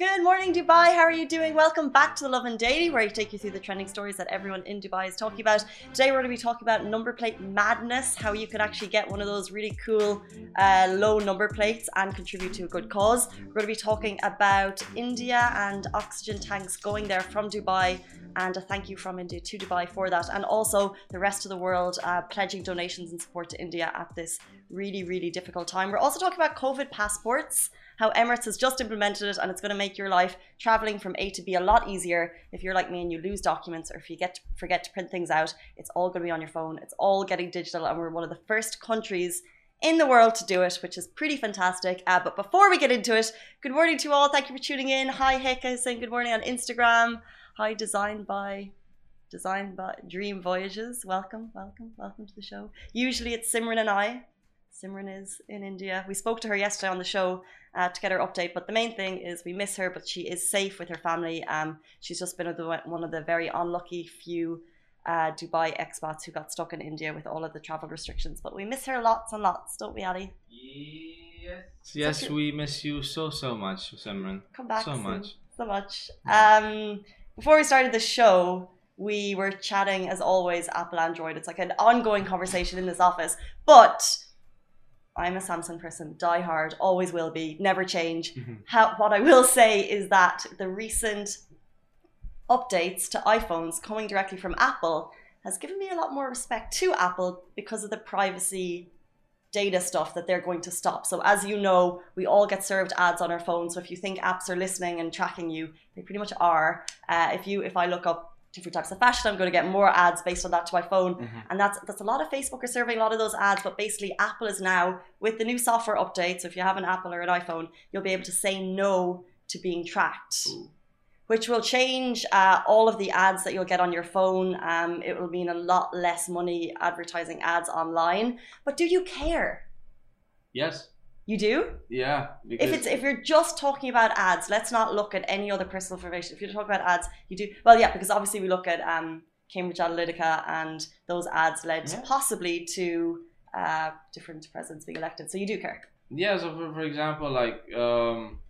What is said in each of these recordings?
Good morning, Dubai. How are you doing? Welcome back to the Lovin Daily, where I take you through the trending stories that everyone in Dubai is talking about. Today, we're going to be talking about number plate madness, how you can actually get one of those really cool uh, low number plates and contribute to a good cause. We're going to be talking about India and oxygen tanks going there from Dubai, and a thank you from India to Dubai for that, and also the rest of the world uh, pledging donations and support to India at this really, really difficult time. We're also talking about COVID passports how Emirates has just implemented it and it's going to make your life traveling from A to B a lot easier. If you're like me and you lose documents or if you get to forget to print things out, it's all going to be on your phone. It's all getting digital, and we're one of the first countries in the world to do it, which is pretty fantastic. Uh, but before we get into it, good morning to all. Thank you for tuning in. Hi, Heka saying good morning on Instagram. Hi, designed by designed by Dream Voyages. Welcome, welcome, welcome to the show. Usually it's Simran and I. Simran is in India. We spoke to her yesterday on the show uh, to get her update. But the main thing is we miss her, but she is safe with her family. Um, she's just been one of the very unlucky few uh, Dubai expats who got stuck in India with all of the travel restrictions. But we miss her lots and lots, don't we, Ali? Yes, yes, we miss you so so much, Simran. Come back so soon. much, so much. Um, before we started the show, we were chatting as always Apple Android. It's like an ongoing conversation in this office, but I'm a Samsung person, die hard, always will be, never change. Mm-hmm. How, what I will say is that the recent updates to iPhones coming directly from Apple has given me a lot more respect to Apple because of the privacy data stuff that they're going to stop. So as you know, we all get served ads on our phones. So if you think apps are listening and tracking you, they pretty much are. Uh, if you if I look up different types of fashion. I'm going to get more ads based on that to my phone, mm-hmm. and that's that's a lot of Facebook are serving a lot of those ads. But basically, Apple is now with the new software update. So if you have an Apple or an iPhone, you'll be able to say no to being tracked. Ooh. Which will change uh, all of the ads that you'll get on your phone. Um, it will mean a lot less money advertising ads online. But do you care? Yes. You do? Yeah. If it's if you're just talking about ads, let's not look at any other personal information. If you're talking about ads, you do well, yeah, because obviously we look at um, Cambridge Analytica and those ads led yeah. possibly to uh, different presidents being elected. So you do care. Yeah. So for, for example, like um,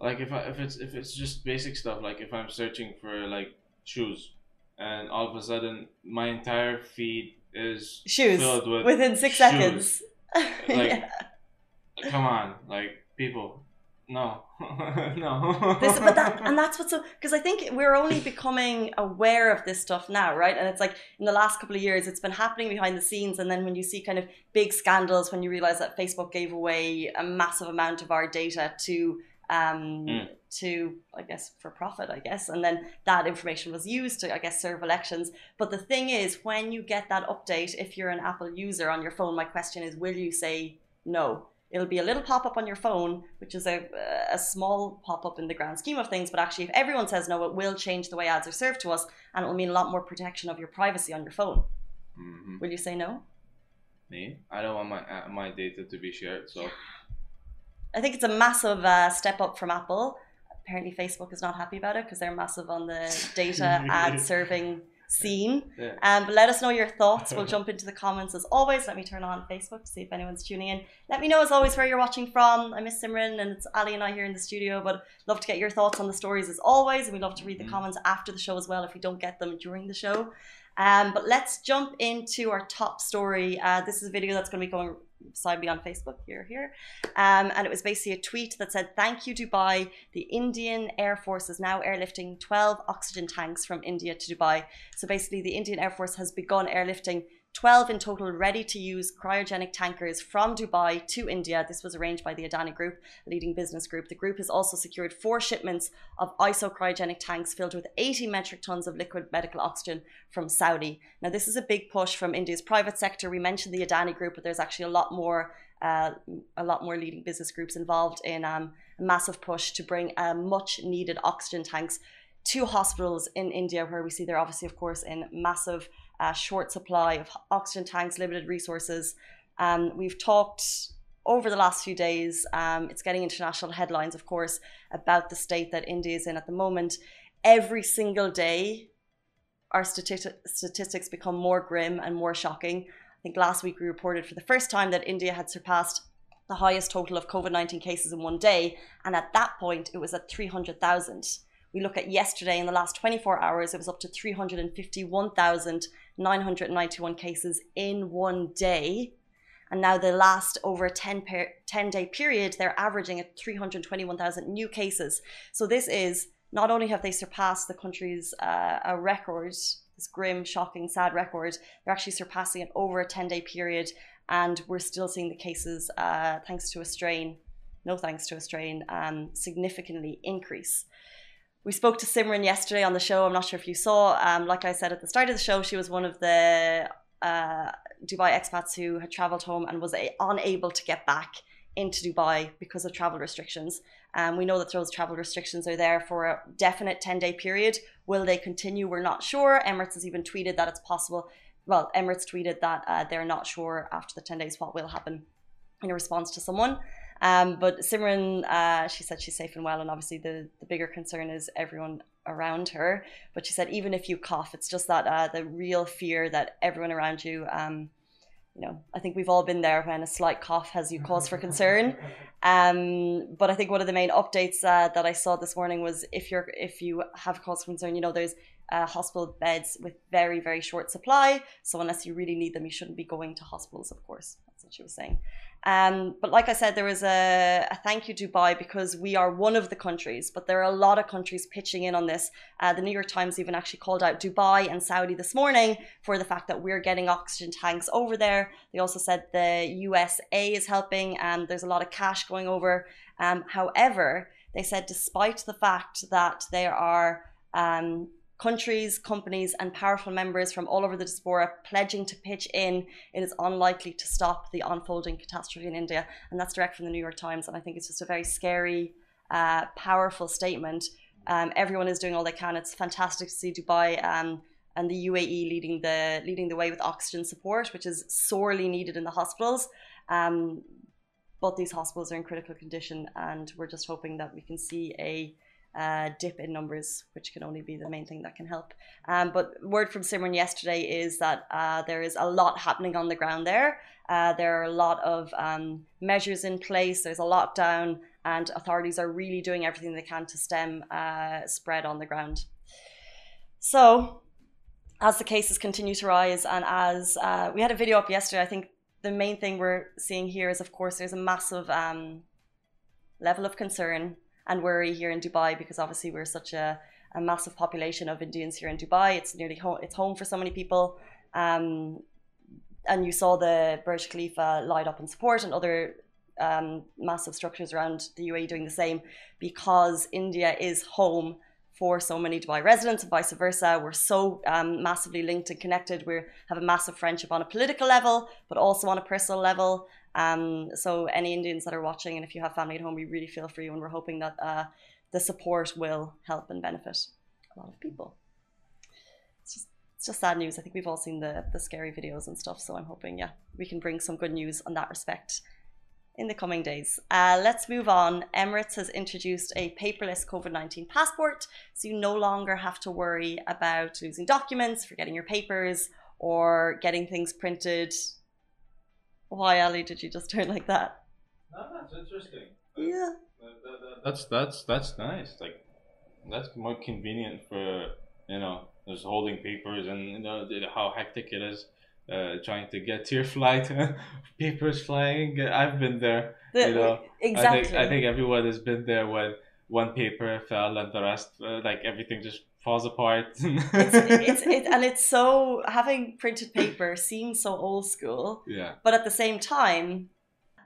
like if I, if it's if it's just basic stuff, like if I'm searching for like shoes, and all of a sudden my entire feed is shoes filled with within six shoes. seconds. like yeah come on, like people. No, no. this, but that, and that's what's so because I think we're only becoming aware of this stuff now, right? And it's like in the last couple of years, it's been happening behind the scenes, and then when you see kind of big scandals, when you realize that Facebook gave away a massive amount of our data to um, mm. to I guess for profit, I guess, and then that information was used to I guess serve elections. But the thing is, when you get that update, if you're an Apple user on your phone, my question is, will you say no? It'll be a little pop up on your phone, which is a, a small pop up in the grand scheme of things. But actually, if everyone says no, it will change the way ads are served to us and it will mean a lot more protection of your privacy on your phone. Mm-hmm. Will you say no? Me? I don't want my, uh, my data to be shared. So I think it's a massive uh, step up from Apple. Apparently, Facebook is not happy about it because they're massive on the data ad serving scene. Yeah. Um, but let us know your thoughts. We'll jump into the comments as always. Let me turn on Facebook to see if anyone's tuning in. Let me know as always where you're watching from. I miss Simran and it's Ali and I here in the studio, but love to get your thoughts on the stories as always. And we love to read the mm-hmm. comments after the show as well if we don't get them during the show. Um, but let's jump into our top story. Uh, this is a video that's going to be going beside me on Facebook here, here. Um, and it was basically a tweet that said, Thank you, Dubai. The Indian Air Force is now airlifting 12 oxygen tanks from India to Dubai. So basically, the Indian Air Force has begun airlifting 12 in total ready to use cryogenic tankers from Dubai to India. This was arranged by the Adani Group, leading business group. The group has also secured four shipments of ISO cryogenic tanks filled with 80 metric tons of liquid medical oxygen from Saudi. Now, this is a big push from India's private sector. We mentioned the Adani Group, but there's actually a lot more. Uh, a lot more leading business groups involved in um, a massive push to bring uh, much needed oxygen tanks to hospitals in India, where we see they're obviously, of course, in massive uh, short supply of oxygen tanks, limited resources. Um, we've talked over the last few days. Um, it's getting international headlines, of course, about the state that India is in at the moment. Every single day, our stati- statistics become more grim and more shocking. I think last week we reported for the first time that India had surpassed the highest total of COVID 19 cases in one day. And at that point, it was at 300,000. We look at yesterday, in the last 24 hours, it was up to 351,991 cases in one day. And now, the last over a 10, per, 10 day period, they're averaging at 321,000 new cases. So, this is not only have they surpassed the country's uh, a record, this grim, shocking, sad record, they're actually surpassing it over a 10 day period. And we're still seeing the cases, uh, thanks to a strain, no thanks to a strain, um, significantly increase. We spoke to Simran yesterday on the show. I'm not sure if you saw. Um, like I said at the start of the show, she was one of the uh, Dubai expats who had traveled home and was a- unable to get back into Dubai because of travel restrictions. Um, we know that those travel restrictions are there for a definite 10 day period. Will they continue? We're not sure. Emirates has even tweeted that it's possible. Well, Emirates tweeted that uh, they're not sure after the 10 days what will happen in response to someone. Um, but Simran, uh, she said she's safe and well, and obviously the, the bigger concern is everyone around her. But she said even if you cough, it's just that uh, the real fear that everyone around you, um, you know, I think we've all been there when a slight cough has you cause for concern. Um, but I think one of the main updates uh, that I saw this morning was if you're if you have cause for concern, you know, there's uh, hospital beds with very very short supply. So unless you really need them, you shouldn't be going to hospitals. Of course, that's what she was saying. Um, but like I said, there is a, a, thank you Dubai because we are one of the countries, but there are a lot of countries pitching in on this. Uh, the New York Times even actually called out Dubai and Saudi this morning for the fact that we're getting oxygen tanks over there. They also said the USA is helping and there's a lot of cash going over. Um, however, they said despite the fact that there are um, countries, companies, and powerful members from all over the diaspora pledging to pitch in, it is unlikely to stop the unfolding catastrophe in India. And that's direct from the New York Times. And I think it's just a very scary, uh, powerful statement. Um, everyone is doing all they can. It's fantastic to see Dubai um, and the UAE leading the leading the way with oxygen support, which is sorely needed in the hospitals. Um, but these hospitals are in critical condition, and we're just hoping that we can see a uh, dip in numbers, which can only be the main thing that can help. Um, but word from Simran yesterday is that uh, there is a lot happening on the ground there. Uh, there are a lot of um, measures in place. There's a lockdown, and authorities are really doing everything they can to stem uh, spread on the ground. So, as the cases continue to rise, and as uh, we had a video up yesterday, I think the main thing we're seeing here is, of course, there's a massive um, level of concern and worry here in Dubai because obviously we're such a, a massive population of Indians here in Dubai. It's nearly home, it's home for so many people. Um, and you saw the Burj Khalifa light up in support and other um, massive structures around the UAE doing the same because India is home for so many Dubai residents and vice versa. We're so um, massively linked and connected. We have a massive friendship on a political level, but also on a personal level. Um, so any Indians that are watching, and if you have family at home, we really feel for you, and we're hoping that uh, the support will help and benefit a lot of people. It's just, it's just sad news. I think we've all seen the the scary videos and stuff, so I'm hoping, yeah, we can bring some good news on that respect in the coming days. Uh, let's move on. Emirates has introduced a paperless COVID 19 passport, so you no longer have to worry about losing documents, forgetting your papers, or getting things printed why, Ali, did you just turn like that? No, that's interesting. Yeah. That, that, that, that's that's that's nice. Like that's more convenient for you know just holding papers and you know how hectic it is. Uh, trying to get to your flight, papers flying. I've been there. The, you know, exactly. I think I think everyone has been there when one paper fell and the rest, uh, like everything just falls apart. it's, it's it, and it's so having printed paper seems so old school. Yeah. But at the same time,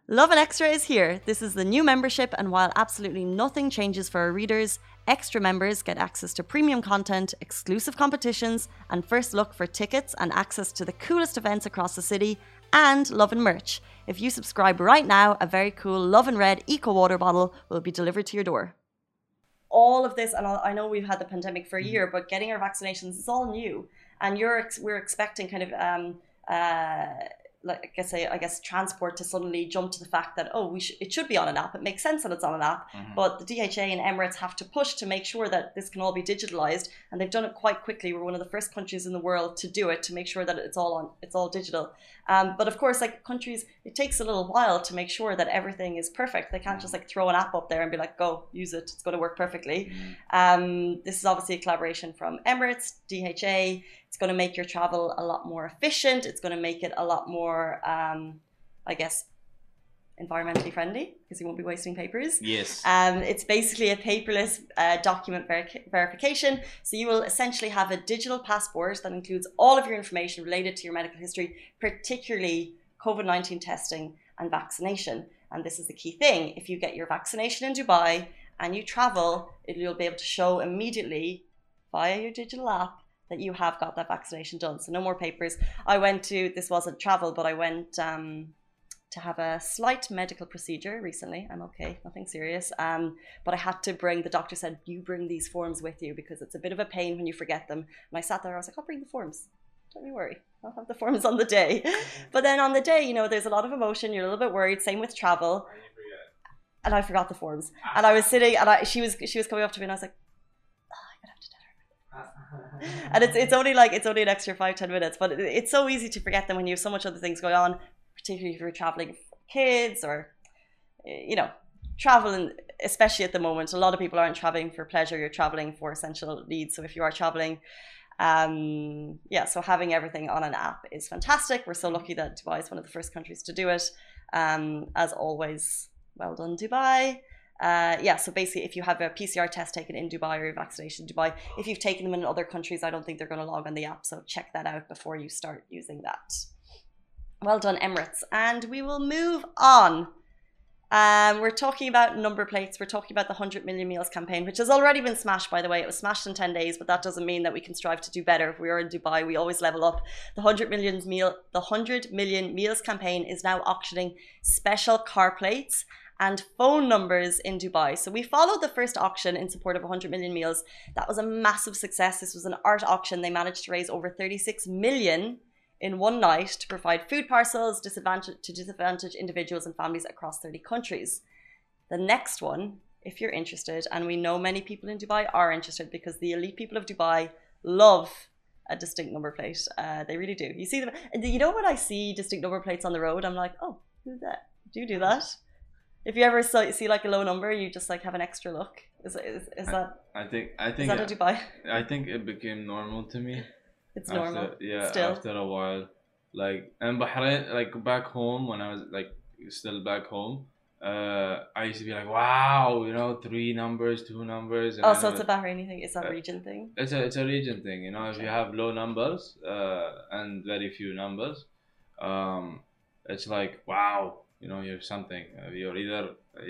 Lovin Extra is here. This is the new membership, and while absolutely nothing changes for our readers, extra members get access to premium content, exclusive competitions, and first look for tickets and access to the coolest events across the city, and Lovin merch. If you subscribe right now, a very cool Lovin Red Eco Water bottle will be delivered to your door all of this, and I know we've had the pandemic for a year, but getting our vaccinations is all new, and you're we're expecting kind of um, uh, like I guess I, I guess transport to suddenly jump to the fact that oh we sh- it should be on an app. It makes sense that it's on an app, Mhm. but the DHA and Emirates have to push to make sure that this can all be digitalized, and they've done it quite quickly. We're one of the first countries in the world to do it to make sure that it's all on it's all digital. Um, but of course, like countries, it takes a little while to make sure that everything is perfect. They can't just like throw an app up there and be like, go use it. It's going to work perfectly. Mhm. Um, this is obviously a collaboration from Emirates, DHA. It's going to make your travel a lot more efficient. It's going to make it a lot more, um, I guess, environmentally friendly because you won't be wasting papers. Yes. Um, it's basically a paperless uh, document veri- verification. So you will essentially have a digital passport that includes all of your information related to your medical history, particularly COVID 19 testing and vaccination. And this is the key thing. If you get your vaccination in Dubai and you travel, it, you'll be able to show immediately via your digital app that you have got that vaccination done. So no more papers. I went to, this wasn't travel, but I went um, to have a slight medical procedure recently. I'm okay, nothing serious. Um, but I had to bring, the doctor said, you bring these forms with you because it's a bit of a pain when you forget them. And I sat there, I was like, I'll bring the forms. Don't you worry. I'll have the forms on the day. But then on the day, you know, there's a lot of emotion. You're a little bit worried. Same with travel. And I forgot the forms. And I was sitting, and I, she was she was coming up to me, and I was like, And it's it's only like it's only an extra five ten minutes, but it's so easy to forget them when you have so much other things going on, particularly if you're traveling kids or eh, you know traveling. Especially at the moment, a lot of people aren't traveling for pleasure. You're traveling for essential needs. So if you are traveling, um, yeah, so having everything on an app is fantastic. We're so lucky that Dubai is one of the first countries to do it. Um, as always, well done, Dubai. Uh, yeah, so basically, if you have a PCR test taken in Dubai or a vaccination in Dubai, if you've taken them in other countries, I don't think they're going to log on the app. So check that out before you start using that. Well done, Emirates. And we will move on. Um, we're talking about number plates. We're talking about the 100 million meals campaign, which has already been smashed, by the way. It was smashed in 10 days, but that doesn't mean that we can strive to do better. If we are in Dubai, we always level up. The 100 million meal, the 100 million meals campaign is now auctioning special car plates and phone numbers in Dubai. So we followed the first auction in support of 100 million meals. That was a massive success. This was an art auction. They managed to raise over 36 million in one night to provide food parcels to disadvantaged individuals and families across 30 countries. The next one, if you're interested, and we know many people in Dubai are interested because the elite people of Dubai love a distinct number plate. Uh, they really do. You see them, you know when I see distinct number plates on the road, I'm like, oh, who's that? Do you do that? If you ever see like a low number, you just like have an extra look. Is is, is that I think I think is that a Dubai? I think it became normal to me. It's after, normal. Yeah, still. after a while. Like and Bahrain, like back home when I was like still back home, uh, I used to be like, wow, you know, three numbers, two numbers. And Oh, I so it's a Bahraini thing. It's a Uh, region thing. it's a it's a region thing, you know. If you have low numbers uh, and very few numbers, um, it's like wow, you know, you're something. Uh, You're either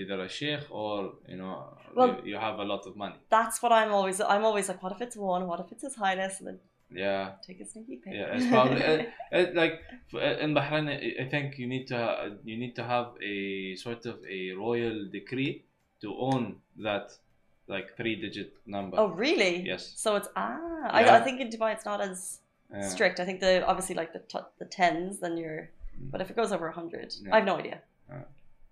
either a sheikh or you know Well- you, you have a lot of money. That's what I'm always. I'm always like, what if it's one? What if it's His Highness? And then Yeah, take a sneaky peek. yeah. It's probably it, it, like in Bahrain. I- think you need to you need to have a sort of a royal decree to own that like three digit number. oh, really? Yes. So it's ah. I, I think in Dubai it's not as Yeah. strict. I think the obviously like the t- the tens, then you're. But if it goes over hundred, Yeah. I have no idea. Yeah.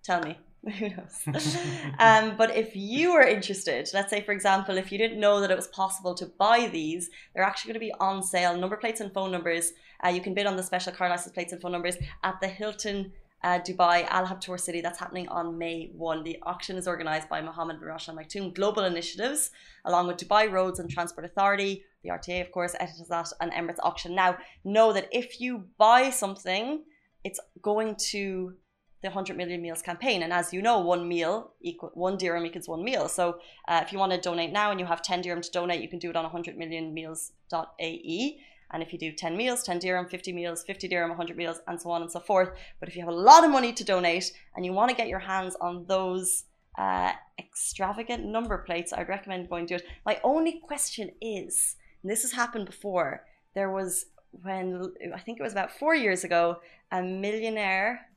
Tell me. Who knows? um, but if you were interested, let's say, for example, if you didn't know that it was possible to buy these, they're actually going to be on sale. Number plates and phone numbers. Uh, you can bid on the special car license plates and phone numbers at the Hilton uh, Dubai Al Habtoor City. That's happening on May 1. The auction is organized by Mohammed bin Rashid Al Maktoum Global Initiatives, along with Dubai Roads and Transport Authority, the RTA, of course, Etisalat, and Emirates Auction. Now, know that if you buy something, it's going to the 100 million meals campaign. And as you know, one meal equal one dirham equals one meal. So uh, if you want to donate now and you have 10 dirham to donate, you can do it on 100millionmeals.ae. And if you do 10 meals, 10 dirham, 50 meals, 50 dirham, 100 meals, and so on and so forth. But if you have a lot of money to donate and you want to get your hands on those uh, extravagant number plates, I'd recommend going to it. My only question is, and this has happened before, there was when I think it was about four years ago, a millionaire,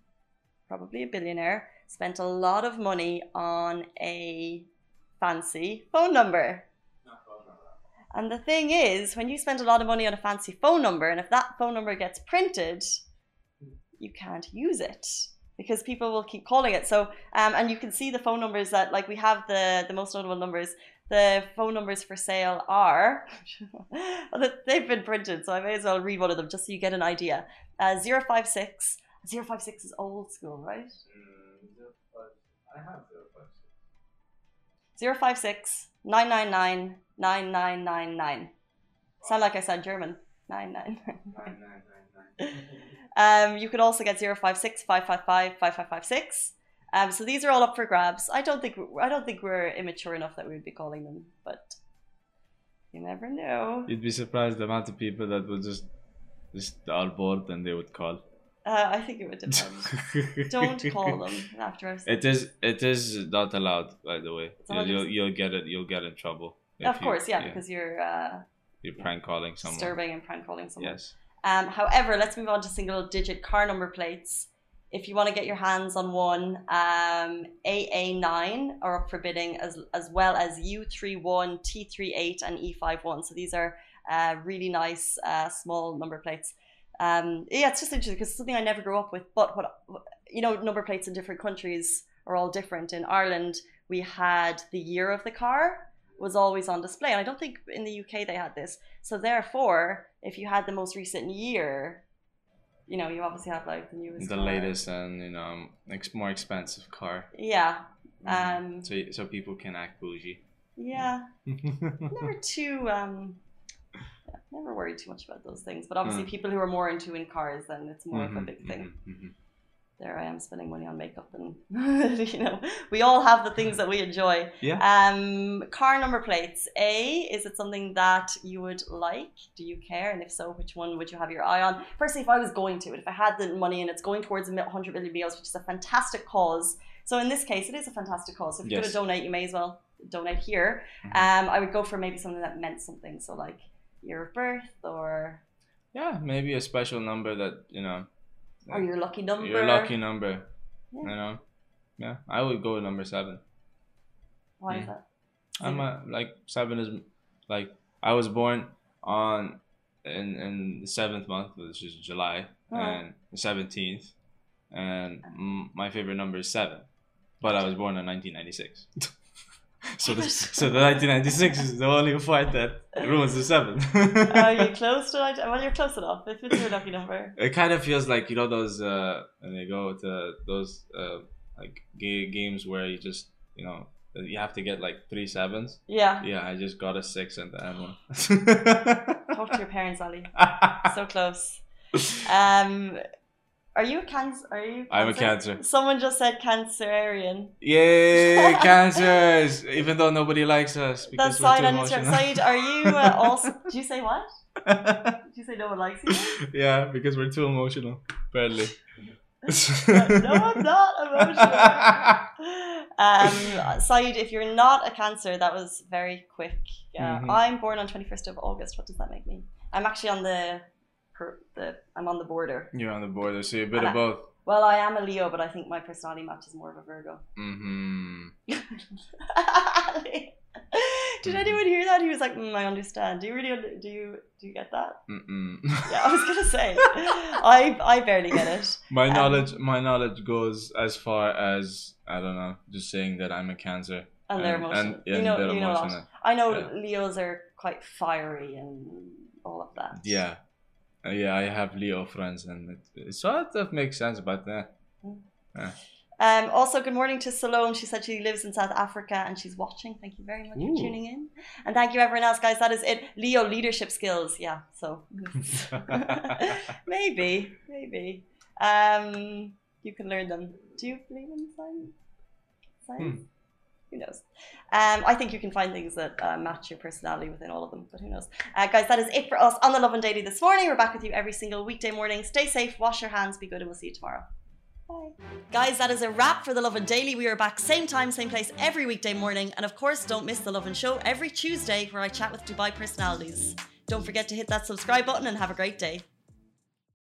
probably a billionaire, spent a lot of money on a fancy phone number. And the thing is, when you spend a lot of money on a fancy phone number, and if that phone number gets printed, you can't use it because people will keep calling it. So, um, and you can see the phone numbers that, like, we have the the most notable numbers. The phone numbers for sale are, they've been printed, so I may as well read one of them just so you get an idea. Uh, 056, 056 is old school, right? I have 056 999 9999. Sound like I said German. 9999. um, you could also get 056 555 5556. Um, so these are all up for grabs. I don't think I don't think we're immature enough that we would be calling them, but you never know. You'd be surprised the amount of people that would just just are bored and they would call. Uh, I think it would depend. don't call them after I've It is it is not allowed, by the way. You'll, you'll, you'll get it. You'll get in trouble. Of you- course, yeah, because you're uh, you're prank calling someone. disturbing and prank calling someone. Yes. Um, however, let's move on to single digit car number plates. If you want to get your hands on one, um, AA9 are up for bidding as, as well as U31, T38, and E51. So these are uh, really nice uh, small number plates. Um, yeah, it's just interesting because it's something I never grew up with. But what you know, number plates in different countries are all different. In Ireland, we had the year of the car was always on display, and I don't think in the UK they had this. So therefore, if you had the most recent year, you know, you obviously have like the newest, The car. latest and you know ex- more expensive car. Yeah, Mhm. um, so so people can act bougie. yeah. Never too um, never worry too much about those things. But obviously, Mm. people who are more into in cars, then it's more of a Mhm, big thing. mhm, mhm. There I am spending money on makeup, and you know, we all have the things that we enjoy. Yeah. Um, car number plates. A, is it something that you would like? Do you care? And if so, which one would you have your eye on? Firstly, if I was going to it, if I had the money and it's going towards a mi- 100 million meals, which is a fantastic cause. So in this case, it is a fantastic cause. So if you're Yes. going to donate, you may as well donate here. Mhm. Um, I would go for maybe something that meant something. So like year of birth or Yeah, maybe a special number that you know. Or your lucky number. Your lucky number. Yeah. You know. Yeah, I would go with number seven. Why is that? I'm a, like seven is like I was born on in in the seventh month, which is July, Oh. and the seventeenth, and my favorite number is seven, but I was born in 1996. so the, so the 1996 is the only fight that ruins the seven. Are you close to it? Well, you're close enough. If it's your lucky number. it kind of feels like you know those uh when they go to those uh like ga- games where you just you know you have to get like three sevens. Yeah. Yeah, I just got a six and the end one. Talk to your parents, Ali. So close. Um, are you a cancer? Are you? I'm a cancer. Someone just said cancerian. Yay, cancers! Even though nobody likes us because That's we're Said too on Instagram. emotional. Said, are you uh, also? Did you say what? Did you say no one likes you? yeah, because we're too emotional. Apparently. no, I'm not emotional. Um, Said, if you're not a cancer, that was very quick. Yeah, Mhm. I'm born on 21st of August. What does that make me? I'm actually on the, per- the I'm on the border. You're on the border, so you're a bit And of I- both. Well, I am a Leo, but I think my personality matches more of a Virgo. Mm-hmm. Did anyone hear that? He was like, mm, "I understand." Do you really? Under- do you? Do you get that? Mm-mm. Yeah, I was gonna say, I I barely get it. my Um, knowledge, my knowledge goes as far as I don't know, just saying that I'm a cancer. And they're emotional. and- you know, you know emotional. I know Yeah. Leos are quite fiery and all of that. Yeah, yeah, I have Leo friends, and it, it sort of makes sense, but uh, Um, also, good morning to Salome. She said she lives in South Africa and she's watching. Thank you very much Ooh. for tuning in. And thank you, everyone else, guys. That is it. Leo leadership skills. Yeah, so maybe, maybe. Um, you can learn them. Do you believe in science? Science? Hmm. Who knows? Um, I think you can find things that uh, match your personality within all of them, but who knows? Uh, guys, that is it for us on the Lovin Daily this morning. We're back with you every single weekday morning. Stay safe, wash your hands, be good, and we'll see you tomorrow. Bye. Guys, that is a wrap for the Lovin Daily. We are back same time, same place every weekday morning. And of course, don't miss the Lovin Show every Tuesday where I chat with Dubai personalities. Don't forget to hit that subscribe button and have a great day.